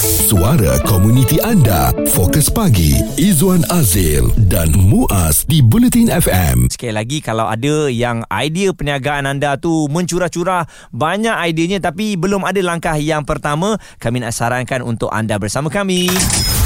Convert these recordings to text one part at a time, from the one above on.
Suara komuniti anda. Fokus pagi. Izwan Azil dan Muaz di Bulletin FM. Sekali lagi kalau ada yang idea perniagaan anda tu mencurah-curah banyak idenya tapi belum ada langkah yang pertama, kami nak sarankan untuk anda bersama kami.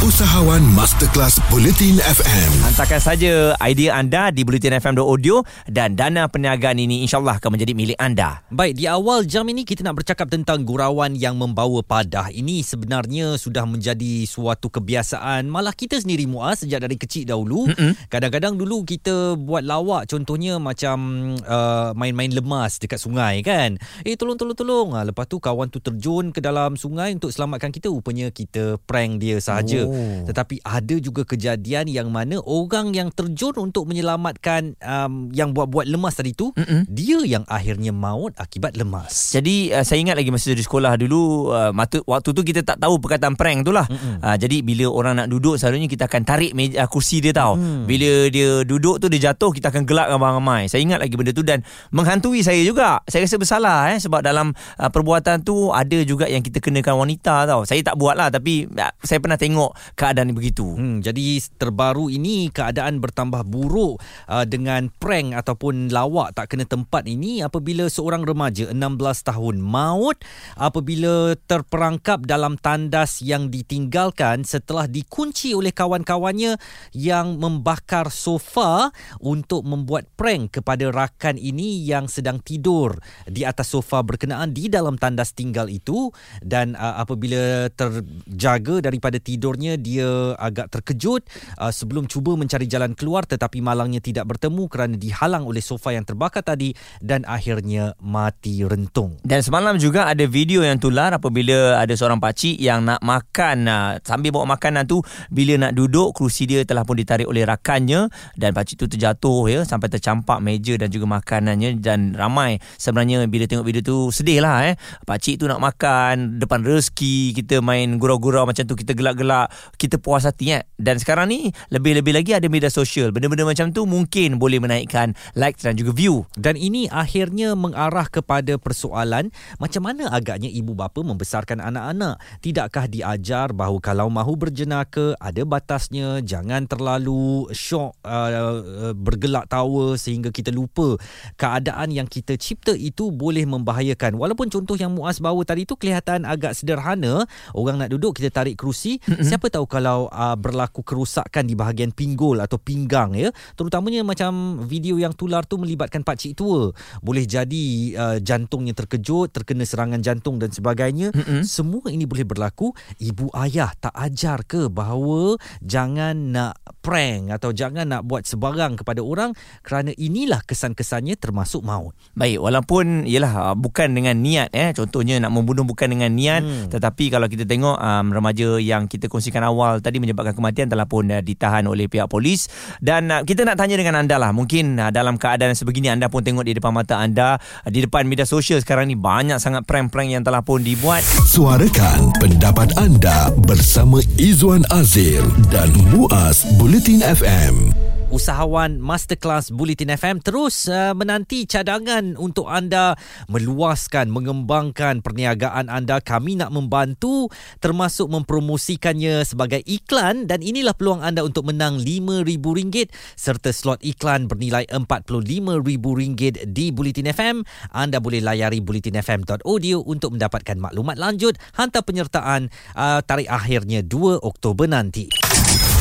Usahawan Masterclass Bulletin FM. Hantarkan saja idea anda di bulletinfm.audio dan dana perniagaan ini insyaAllah akan menjadi milik anda. Baik, di awal jam ini kita nak bercakap tentang gurauan yang membawa padah. Ini sebenarnya sudah menjadi suatu kebiasaan. Malah kita sendiri Muaz sejak dari kecil dahulu. Mm-mm. Kadang-kadang dulu kita buat lawak contohnya macam uh, main-main lemas dekat sungai kan. Eh tolong tolong tolong. Ha, lepas tu kawan tu terjun ke dalam sungai untuk selamatkan kita. Rupanya kita prank dia sahaja. Oh. Tetapi ada juga kejadian yang mana orang yang terjun untuk menyelamatkan um, yang buat-buat lemas tadi tu, Mm-mm. dia yang akhirnya maut akibat lemas. Jadi uh, saya ingat lagi masa di sekolah dulu uh, waktu tu kita tak tahu perkataan prank tu lah. Uh, jadi bila orang nak duduk selalunya kita akan tarik meja, uh, kursi dia tau. Mm. Bila dia duduk tu dia jatuh kita akan gelak ramai-ramai. Saya ingat lagi benda tu dan menghantui saya juga. Saya rasa bersalah eh sebab dalam uh, perbuatan tu ada juga yang kita kenakan wanita tau. Saya tak buat lah tapi uh, saya pernah tengok keadaan begitu. Hmm, jadi terbaru ini keadaan bertambah buruk uh, dengan prank ataupun lawak tak kena tempat ini apabila seorang remaja 16 tahun maut apabila terperangkap dalam tandas yang ditinggalkan setelah dikunci oleh kawan-kawannya yang membakar sofa untuk membuat prank kepada rakan ini yang sedang tidur di atas sofa berkenaan di dalam tandas tinggal itu dan uh, apabila terjaga daripada tidurnya dia agak terkejut uh, sebelum cuba mencari jalan keluar tetapi malangnya tidak bertemu kerana dihalang oleh sofa yang terbakar tadi dan akhirnya mati rentung. Dan semalam juga ada video yang tular apabila ada seorang pakcik yang nak makan uh, sambil bawa makanan tu bila nak duduk kerusi dia telah pun ditarik oleh rakannya dan pakcik tu terjatuh ya sampai tercampak meja dan juga makanannya dan ramai sebenarnya bila tengok video tu sedih lah eh pakcik tu nak makan depan rezeki kita main gurau-gurau macam tu kita gelak-gelak kita puas hati eh. Dan sekarang ni lebih-lebih lagi ada media sosial. Benda-benda macam tu mungkin boleh menaikkan like dan juga view. Dan ini akhirnya mengarah kepada persoalan macam mana agaknya ibu bapa membesarkan anak-anak. Tidakkah diajar bahawa kalau mahu berjenaka ada batasnya, jangan terlalu syok uh, bergelak tawa sehingga kita lupa keadaan yang kita cipta itu boleh membahayakan. Walaupun contoh yang Muaz bawa tadi tu kelihatan agak sederhana, orang nak duduk kita tarik kerusi, mm-hmm. siapa tahu kalau uh, berlaku kerusakan di bahagian pinggul atau pinggang ya terutamanya macam video yang tular tu melibatkan pak cik tua boleh jadi uh, jantungnya terkejut terkena serangan jantung dan sebagainya mm-hmm. semua ini boleh berlaku ibu ayah tak ajar ke bahawa jangan nak prank atau jangan nak buat sebarang kepada orang kerana inilah kesan-kesannya termasuk maut. Baik walaupun ialah uh, bukan dengan niat eh. Contohnya nak membunuh bukan dengan niat hmm. tetapi kalau kita tengok um, remaja yang kita kongsikan awal tadi menyebabkan kematian telah pun uh, ditahan oleh pihak polis. Dan uh, kita nak tanya dengan anda lah. Mungkin uh, dalam keadaan sebegini anda pun tengok di depan mata anda uh, di depan media sosial sekarang ni banyak sangat prank-prank yang telah pun dibuat. Suarakan pendapat anda bersama Izwan Azil dan Muaz Bulletin FM usahawan Masterclass Bulletin FM terus uh, menanti cadangan untuk anda meluaskan, mengembangkan perniagaan anda. Kami nak membantu termasuk mempromosikannya sebagai iklan dan inilah peluang anda untuk menang RM5,000 serta slot iklan bernilai RM45,000 di Bulletin FM. Anda boleh layari bulletinfm.audio untuk mendapatkan maklumat lanjut. Hantar penyertaan uh, tarikh akhirnya 2 Oktober nanti.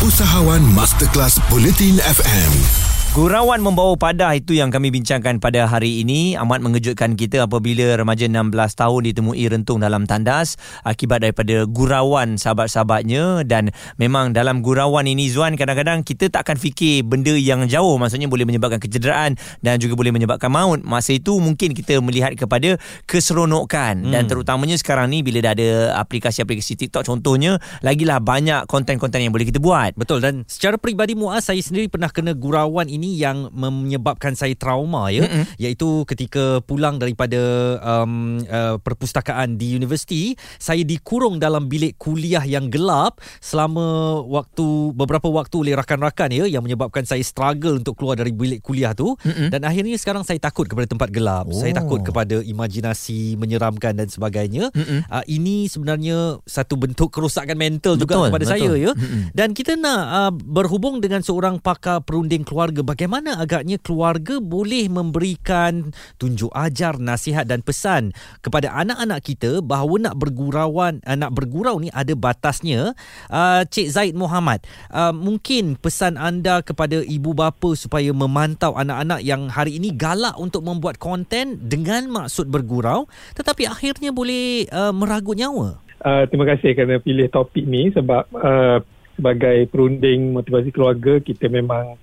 Usahawan Masterclass Bulletin FM. Gurauan membawa padah itu yang kami bincangkan pada hari ini. Amat mengejutkan kita apabila remaja 16 tahun ditemui rentung dalam tandas akibat daripada gurauan sahabat-sahabatnya. Dan memang dalam gurauan ini Zuan kadang-kadang kita tak akan fikir benda yang jauh. Maksudnya boleh menyebabkan kecederaan dan juga boleh menyebabkan maut. Masa itu mungkin kita melihat kepada keseronokan. Hmm. dan terutamanya sekarang ni bila dah ada aplikasi-aplikasi TikTok contohnya lagilah banyak konten-konten yang boleh kita buat. Betul. Dan secara peribadi Muaz saya sendiri pernah kena gurauan ini ini yang menyebabkan saya trauma ya mm-hmm. iaitu ketika pulang daripada um, uh, perpustakaan di universiti saya dikurung dalam bilik kuliah yang gelap selama waktu beberapa waktu oleh rakan-rakan ya yang menyebabkan saya struggle untuk keluar dari bilik kuliah tu mm-hmm. dan akhirnya sekarang saya takut kepada tempat gelap oh. saya takut kepada imajinasi menyeramkan dan sebagainya mm-hmm. uh, ini sebenarnya satu bentuk kerosakan mental betul, juga kepada betul. saya ya mm-hmm. dan kita nak uh, berhubung dengan seorang pakar perunding keluarga bagaimana agaknya keluarga boleh memberikan tunjuk ajar nasihat dan pesan kepada anak-anak kita bahawa nak bergurauan uh, nak bergurau ni ada batasnya? Uh, Cik Zaid Muhammad uh, mungkin pesan anda kepada ibu bapa supaya memantau anak-anak yang hari ini galak untuk membuat konten dengan maksud bergurau tetapi akhirnya boleh uh, meragut nyawa? Uh, terima kasih kerana pilih topik ni sebab uh, sebagai perunding motivasi keluarga kita memang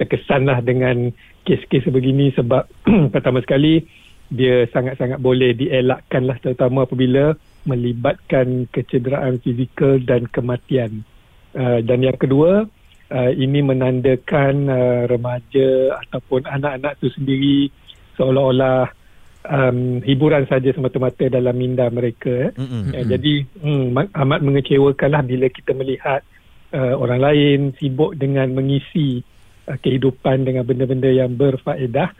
terkesanlah dengan kes-kes sebegini sebab pertama sekali dia sangat-sangat boleh dielakkan lah terutama apabila melibatkan kecederaan fizikal dan kematian. Uh, dan yang kedua, uh, ini menandakan uh, remaja ataupun anak-anak itu sendiri seolah-olah um, hiburan saja semata-mata dalam minda mereka. Mm-hmm. Uh, jadi mm, amat mengecewakanlah bila kita melihat uh, orang lain sibuk dengan mengisi uh, kehidupan dengan benda-benda yang berfaedah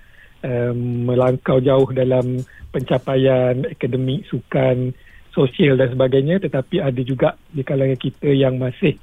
um, melangkau jauh dalam pencapaian akademik sukan sosial dan sebagainya. Tetapi ada juga di kalangan kita yang masih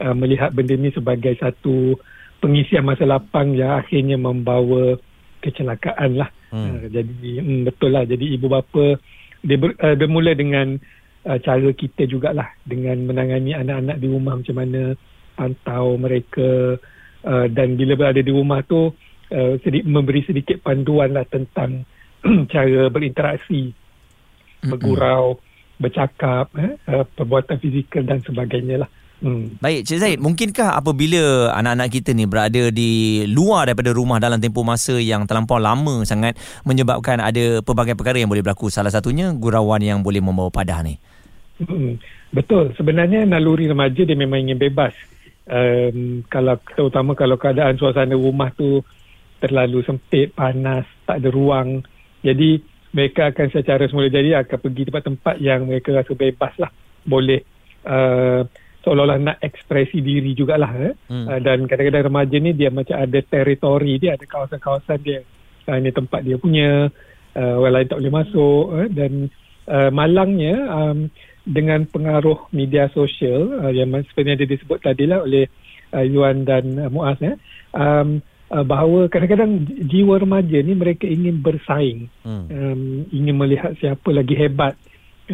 uh, melihat benda ini sebagai satu pengisian masa lapang yang akhirnya membawa kecelakaan lah. Hmm. uh, jadi um, betul lah. Jadi ibu bapa dia ber, uh, bermula dengan uh, cara kita jugalah dengan menangani anak-anak di rumah macam mana pantau mereka uh, dan bila berada di rumah tu uh, sedikit, memberi sedikit panduan lah tentang cara berinteraksi mm-hmm. bergurau bercakap eh, uh, perbuatan fizikal dan sebagainya lah Hmm. Baik, Cik Zaid, mungkinkah apabila anak-anak kita ni berada di luar daripada rumah dalam tempoh masa yang terlampau lama sangat menyebabkan ada pelbagai perkara yang boleh berlaku. Salah satunya gurauan yang boleh membawa padah ni. Hmm. Betul. Sebenarnya naluri remaja dia memang ingin bebas. Um, kalau terutama kalau keadaan suasana rumah tu terlalu sempit, panas, tak ada ruang. Jadi mereka akan secara semula jadi akan pergi tempat-tempat yang mereka rasa bebas lah. Boleh uh, seolah-olah nak ekspresi diri jugalah eh. hmm. uh, dan kadang-kadang remaja ni dia macam ada teritori dia ada kawasan-kawasan dia uh, ini tempat dia punya uh, orang lain tak boleh masuk uh, dan uh, malangnya um, dengan pengaruh media sosial uh, yang seperti yang disebut tadi lah oleh uh, Yuan dan uh, Muaz eh, um, uh, bahawa kadang-kadang jiwa remaja ni mereka ingin bersaing. Hmm. um, ingin melihat siapa lagi hebat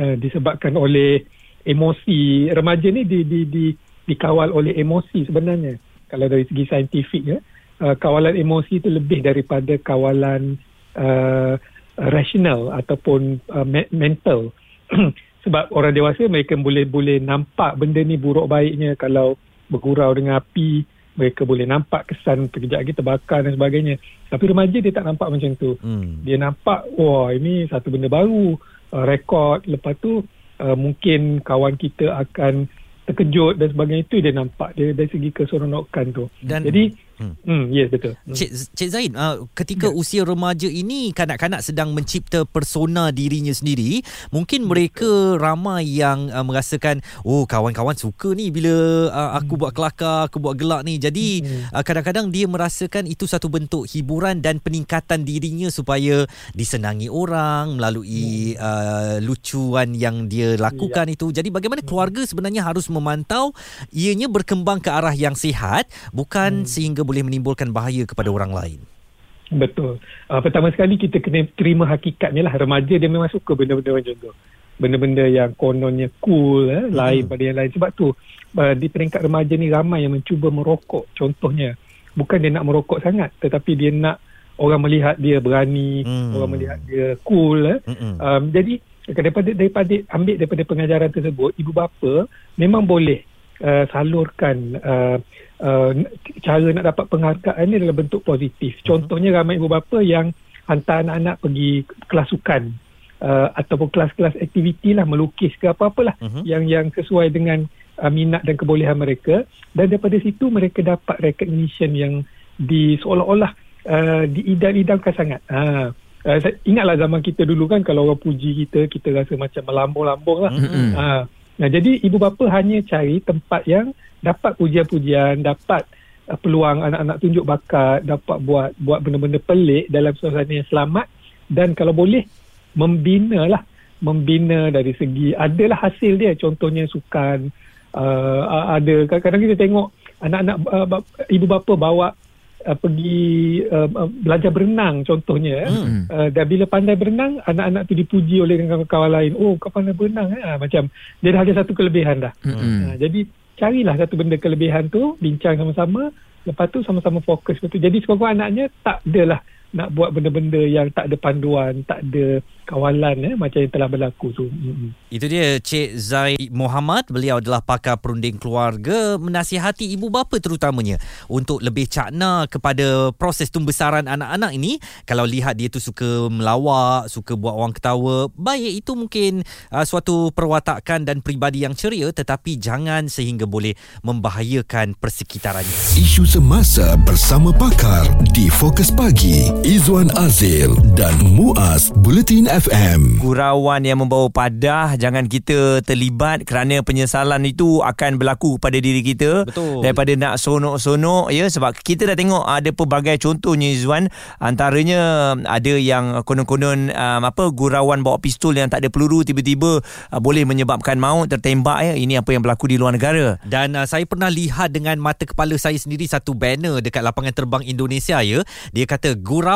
uh, disebabkan oleh emosi. Remaja ni di, di, di, dikawal oleh emosi sebenarnya. Kalau dari segi saintifik ya uh, kawalan emosi itu lebih daripada kawalan uh, rasional ataupun uh, me- mental sebab orang dewasa mereka boleh boleh nampak benda ni buruk baiknya. Kalau bergurau dengan api mereka boleh nampak kesan kejap lagi terbakar dan sebagainya. Tapi remaja dia tak nampak macam tu. Hmm. dia nampak wah ini satu benda baru uh, rekod. Lepas tu uh, mungkin kawan kita akan terkejut dan sebagainya. Itu dia nampak. Dia dari segi keseronokan tu. Dan, Jadi Hmm. hmm, yes betul. Hmm. Cik, Cik Zain, uh, ketika yeah. usia remaja ini kanak-kanak sedang mencipta persona dirinya sendiri, mungkin hmm. mereka ramai yang uh, merasakan oh kawan-kawan suka ni bila uh, aku hmm. buat kelakar, aku buat gelak ni. Jadi hmm. uh, kadang-kadang dia merasakan itu satu bentuk hiburan dan peningkatan dirinya supaya disenangi orang melalui hmm. uh, lucuan yang dia lakukan yeah. itu. Jadi bagaimana hmm. keluarga sebenarnya harus memantau ianya berkembang ke arah yang sihat bukan hmm. sehingga boleh menimbulkan bahaya kepada orang lain. Betul. Uh, pertama sekali kita kena terima hakikatnya lah remaja dia memang suka benda-benda macam tu. Benda-benda yang kononnya cool eh, hmm. lain pada yang lain. Sebab tu uh, di peringkat remaja ni ramai yang mencuba merokok contohnya. Bukan dia nak merokok sangat tetapi dia nak orang melihat dia berani, hmm. orang melihat dia cool. Eh. Hmm. Um, jadi daripada, daripada ambil daripada pengajaran tersebut ibu bapa memang boleh uh, salurkan uh, uh, cara nak dapat penghargaan ni dalam bentuk positif. Mhm. Contohnya ramai ibu bapa yang hantar anak-anak pergi kelas sukan uh, ataupun kelas-kelas aktiviti lah melukis ke apa-apalah uh-huh. yang yang sesuai dengan uh, minat dan kebolehan mereka dan daripada situ mereka dapat recognition yang di seolah-olah uh, diidam-idamkan sangat. Ha. Uh, ingatlah zaman kita dulu kan kalau orang puji kita kita rasa macam melambung-lambung lah. Mm-mm. Ha. Nah jadi ibu bapa hanya cari tempat yang dapat pujian-pujian, dapat uh, peluang anak-anak tunjuk bakat, dapat buat buat benda-benda pelik dalam suasana yang selamat. Dan kalau boleh membina lah. Membina dari segi adalah hasil dia. Contohnya sukan uh, ada. Kadang-kadang kita tengok anak-anak uh, ibu bapa bawa uh, pergi uh, uh, belajar berenang contohnya eh. Hmm. uh, dan bila pandai berenang anak-anak tu dipuji oleh kawan-kawan lain oh kau pandai berenang eh? Ah, macam dia dah ada satu kelebihan dah Mm-mm. Ha, jadi carilah satu benda kelebihan tu, bincang sama-sama, lepas tu sama-sama fokus betul. Jadi sekurang anaknya tak adalah nak buat benda-benda yang tak ada panduan, tak ada kawalan eh, macam yang telah berlaku tu. Mm-mm. Itu dia Cik Zai Muhammad. Beliau adalah pakar perunding keluarga menasihati ibu bapa terutamanya untuk lebih cakna kepada proses pembesaran anak-anak ini. Kalau lihat dia tu suka melawak, suka buat orang ketawa, baik itu mungkin uh, suatu perwatakan dan peribadi yang ceria tetapi jangan sehingga boleh membahayakan persekitarannya. Isu semasa bersama pakar di Fokus Pagi Izwan Azil dan Muaz Bulletin FM. Gurauan yang membawa padah jangan kita terlibat kerana penyesalan itu akan berlaku pada diri kita Betul. daripada nak sonok-sonok ya sebab kita dah tengok ada pelbagai contohnya Izwan antaranya ada yang konon-konon um, apa gurauan bawa pistol yang tak ada peluru tiba-tiba uh, boleh menyebabkan maut tertembak ya ini apa yang berlaku di luar negara Dan uh, saya pernah lihat dengan mata kepala saya sendiri satu banner dekat lapangan terbang Indonesia ya. Dia kata gurauan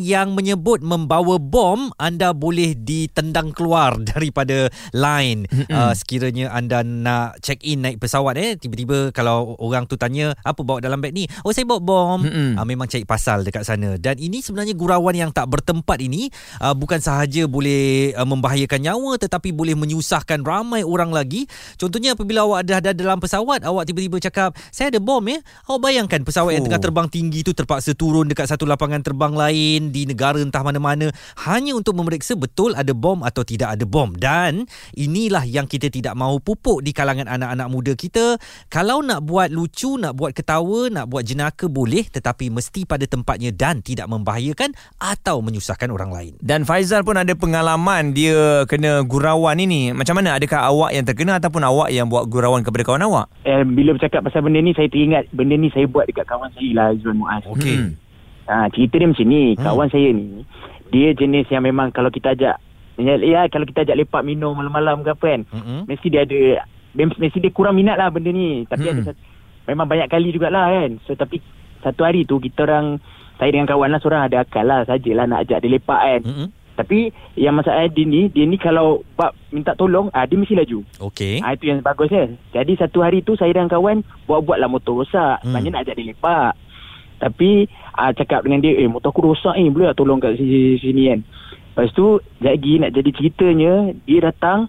yang menyebut membawa bom anda boleh ditendang keluar daripada line. Uh, sekiranya anda nak check in naik pesawat eh tiba-tiba kalau orang tu tanya apa bawa dalam beg ni? Oh saya bawa bom. Mm-mm. Uh, memang cari pasal dekat sana. Dan ini sebenarnya gurauan yang tak bertempat ini uh, bukan sahaja boleh uh, membahayakan nyawa tetapi boleh menyusahkan ramai orang lagi. Contohnya apabila awak dah ada dalam pesawat, awak tiba-tiba cakap, "Saya ada bom ya." Awak bayangkan pesawat yang Oh. tengah terbang tinggi tu terpaksa turun dekat satu lapangan terbang lain di negara entah mana-mana hanya untuk memeriksa betul ada bom atau tidak ada bom. Dan inilah yang kita tidak mahu pupuk di kalangan anak-anak muda kita. Kalau nak buat lucu, nak buat ketawa, nak buat jenaka boleh tetapi mesti pada tempatnya dan tidak membahayakan atau menyusahkan orang lain. dan Faizal pun ada pengalaman dia kena gurauan ini macam mana adakah awak yang terkena ataupun awak yang buat gurauan kepada kawan awak eh, bila bercakap pasal benda ni saya teringat benda ni saya buat dekat kawan saya lah Azwan Muaz. Okey. Hmm. Ha, cerita dia macam ni, Hmm. kawan saya ni dia jenis yang memang kalau kita ajak ya, ya kalau kita ajak lepak minum malam-malam ke apa kan, Mm-mm. mesti dia ada mesti dia kurang minat lah benda ni. Tapi Hmm. ada satu, memang banyak kali jugalah kan. So tapi satu hari tu kita orang saya dengan kawan lah seorang ada akal lah sajalah nak ajak dia lepak kan. Mm-mm. Tapi yang masalah dia ni, dia ni kalau bab minta tolong, ah dia mesti laju. Okey. Ah itu yang bagus ya. Jadi satu hari tu saya dan kawan buat-buatlah motor rosak. Hmm. Hmm. Banyak nak ajak dia lepak. Tapi ah cakap dengan dia, "Eh, motor aku rosak ni, boleh tak tolong kat sini, sini kan?" Lepas tu, lagi nak jadi ceritanya, dia datang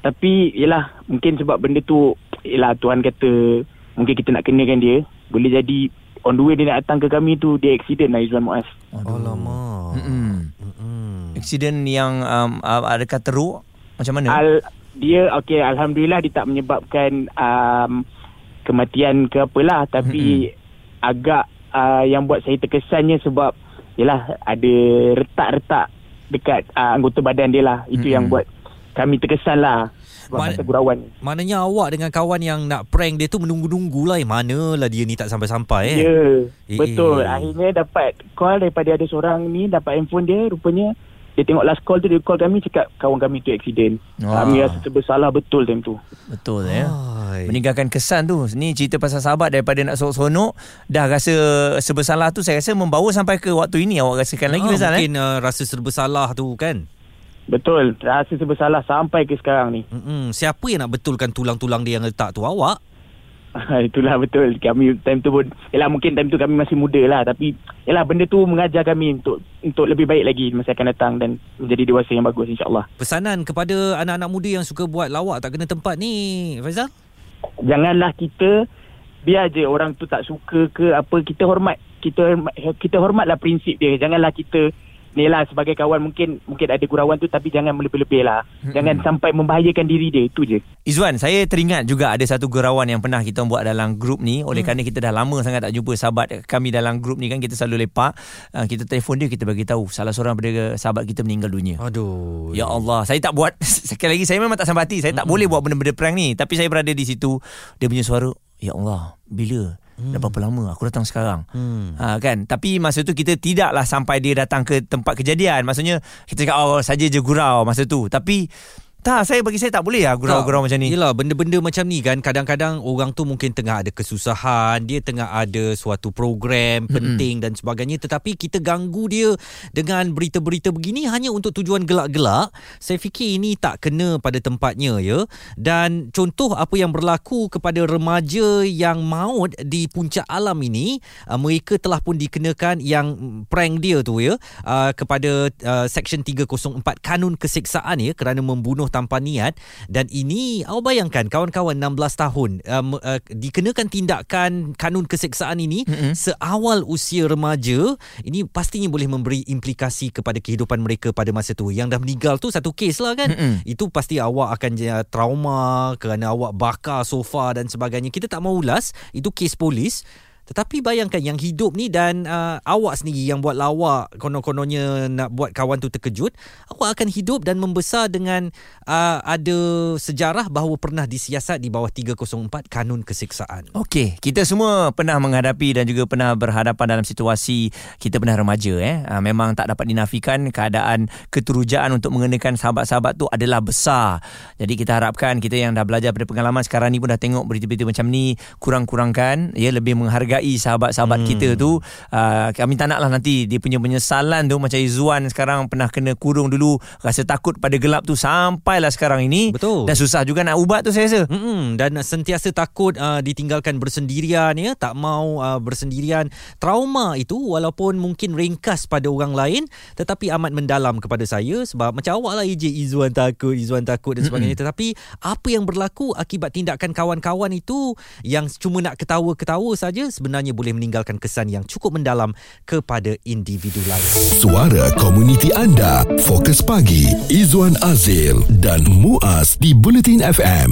tapi yalah mungkin sebab benda tu yalah tuan kata mungkin kita nak kenakan dia, boleh jadi on the way dia nak datang ke kami tu dia accident lah Izwan Muaz. Alamak. Mm-mm. Mm-mm. Aksiden yang um, uh, adakah teruk macam mana Al dia okey alhamdulillah dia tak menyebabkan um, kematian ke apalah tapi agak uh, yang buat saya terkesannya sebab yalah ada retak-retak dekat uh, anggota badan dia lah itu Mm-mm. yang buat kami terkesan lah sebab Man- masa gurauan Maknanya awak dengan kawan yang nak prank dia tu menunggu-nunggu lah. Eh, manalah dia ni tak sampai-sampai eh. Ya, Eh, betul. eh. Akhirnya dapat call daripada ada seorang ni, dapat handphone dia, rupanya dia tengok last call tu, dia call kami, cakap kawan kami tu accident. Wah. Kami rasa bersalah betul time tu. betul ya Hai. meninggalkan kesan tu ni cerita pasal sahabat daripada nak sonok-sonok dah rasa sebersalah tu saya rasa membawa sampai ke waktu ini awak rasakan lagi Faizal eh Mungkin uh, rasa serba salah tu kan. Betul, rasa bersalah sampai ke sekarang ni. Mm-mm. Siapa yang nak betulkan tulang-tulang dia yang letak tu? Awak? Itulah betul. Kami time tu pun, yalah mungkin time tu kami masih muda lah. Tapi, yalah benda tu mengajar kami untuk untuk lebih baik lagi masa akan datang dan menjadi dewasa yang bagus insyaAllah. Pesanan kepada anak-anak muda yang suka buat lawak tak kena tempat ni, Faizal? janganlah kita biar je orang tu tak suka ke apa kita hormat kita kita hormatlah prinsip dia janganlah kita ni lah sebagai kawan mungkin mungkin ada gurauan tu tapi jangan melebih-lebih lah. Jangan sampai membahayakan diri dia itu je. Izwan, saya teringat juga ada satu gurauan yang pernah kita buat dalam grup ni oleh kerana kita dah lama sangat tak jumpa sahabat kami dalam grup ni kan kita selalu lepak uh, kita telefon dia kita bagi tahu salah seorang daripada sahabat kita meninggal dunia. Aduh. Ya Allah, saya tak buat sekali lagi saya memang tak sampai hati. Saya tak boleh buat benda-benda prank ni, tapi saya berada di situ dia punya suara, ya Allah, bila Hmm. Dah berapa lama? Aku datang sekarang. Hmm. ha, kan? Tapi masa tu kita tidaklah sampai dia datang ke tempat kejadian. Maksudnya kita cakap oh saja je gurau masa tu. Tapi tak, saya bagi saya tak boleh lah gurau-gurau macam ni. Yelah, benda-benda macam ni kan kadang-kadang orang tu mungkin tengah ada kesusahan, dia tengah ada suatu program mm-hmm. penting dan sebagainya tetapi kita ganggu dia dengan berita-berita begini hanya untuk tujuan gelak-gelak. Saya fikir ini tak kena pada tempatnya ya. Dan contoh apa yang berlaku kepada remaja yang maut di puncak alam ini, uh, mereka telah pun dikenakan yang prank dia tu ya uh, kepada uh, Section 304 Kanun Keseksaan ya kerana membunuh tanpa niat. Dan ini awak bayangkan kawan-kawan 16 tahun um, uh, dikenakan tindakan kanun keseksaan ini mm-hmm. seawal usia remaja ini pastinya boleh memberi implikasi kepada kehidupan mereka pada masa tu yang dah meninggal tu satu kes lah kan. Mm-hmm. itu pasti awak akan trauma kerana awak bakar sofa dan sebagainya. Kita tak mau ulas itu kes polis tetapi bayangkan yang hidup ni dan uh, awak sendiri yang buat lawak konon-kononnya nak buat kawan tu terkejut, awak akan hidup dan membesar dengan uh, ada sejarah bahawa pernah disiasat di bawah 304 kanun keseksaan. Okey, kita semua pernah menghadapi dan juga pernah berhadapan dalam situasi kita pernah remaja eh. Uh, memang tak dapat dinafikan keadaan keterujaan untuk mengenakan sahabat-sahabat tu adalah besar. Jadi kita harapkan kita yang dah belajar pada pengalaman sekarang ni pun dah tengok berita-berita macam ni kurang-kurangkan ya lebih menghargai menghargai sahabat-sahabat hmm. kita tu uh, kami tak naklah nanti dia punya penyesalan tu. Macam Izzuan sekarang pernah kena kurung dulu rasa takut pada gelap tu sampailah sekarang ini. Betul. Dan susah juga nak ubat tu saya rasa. Hmm, dan sentiasa takut uh, ditinggalkan bersendirian ya. Tak mau uh, bersendirian. Trauma itu walaupun mungkin ringkas pada orang lain tetapi amat mendalam kepada saya sebab macam awak lah EJ Izzuan takut Izzuan takut dan sebagainya. Hmm. tetapi apa yang berlaku akibat tindakan kawan-kawan itu yang cuma nak ketawa-ketawa saja sebenarnya sebenarnya boleh meninggalkan kesan yang cukup mendalam kepada individu lain. Suara komuniti anda, Fokus Pagi, Izwan Azil dan Muaz di Bulletin FM.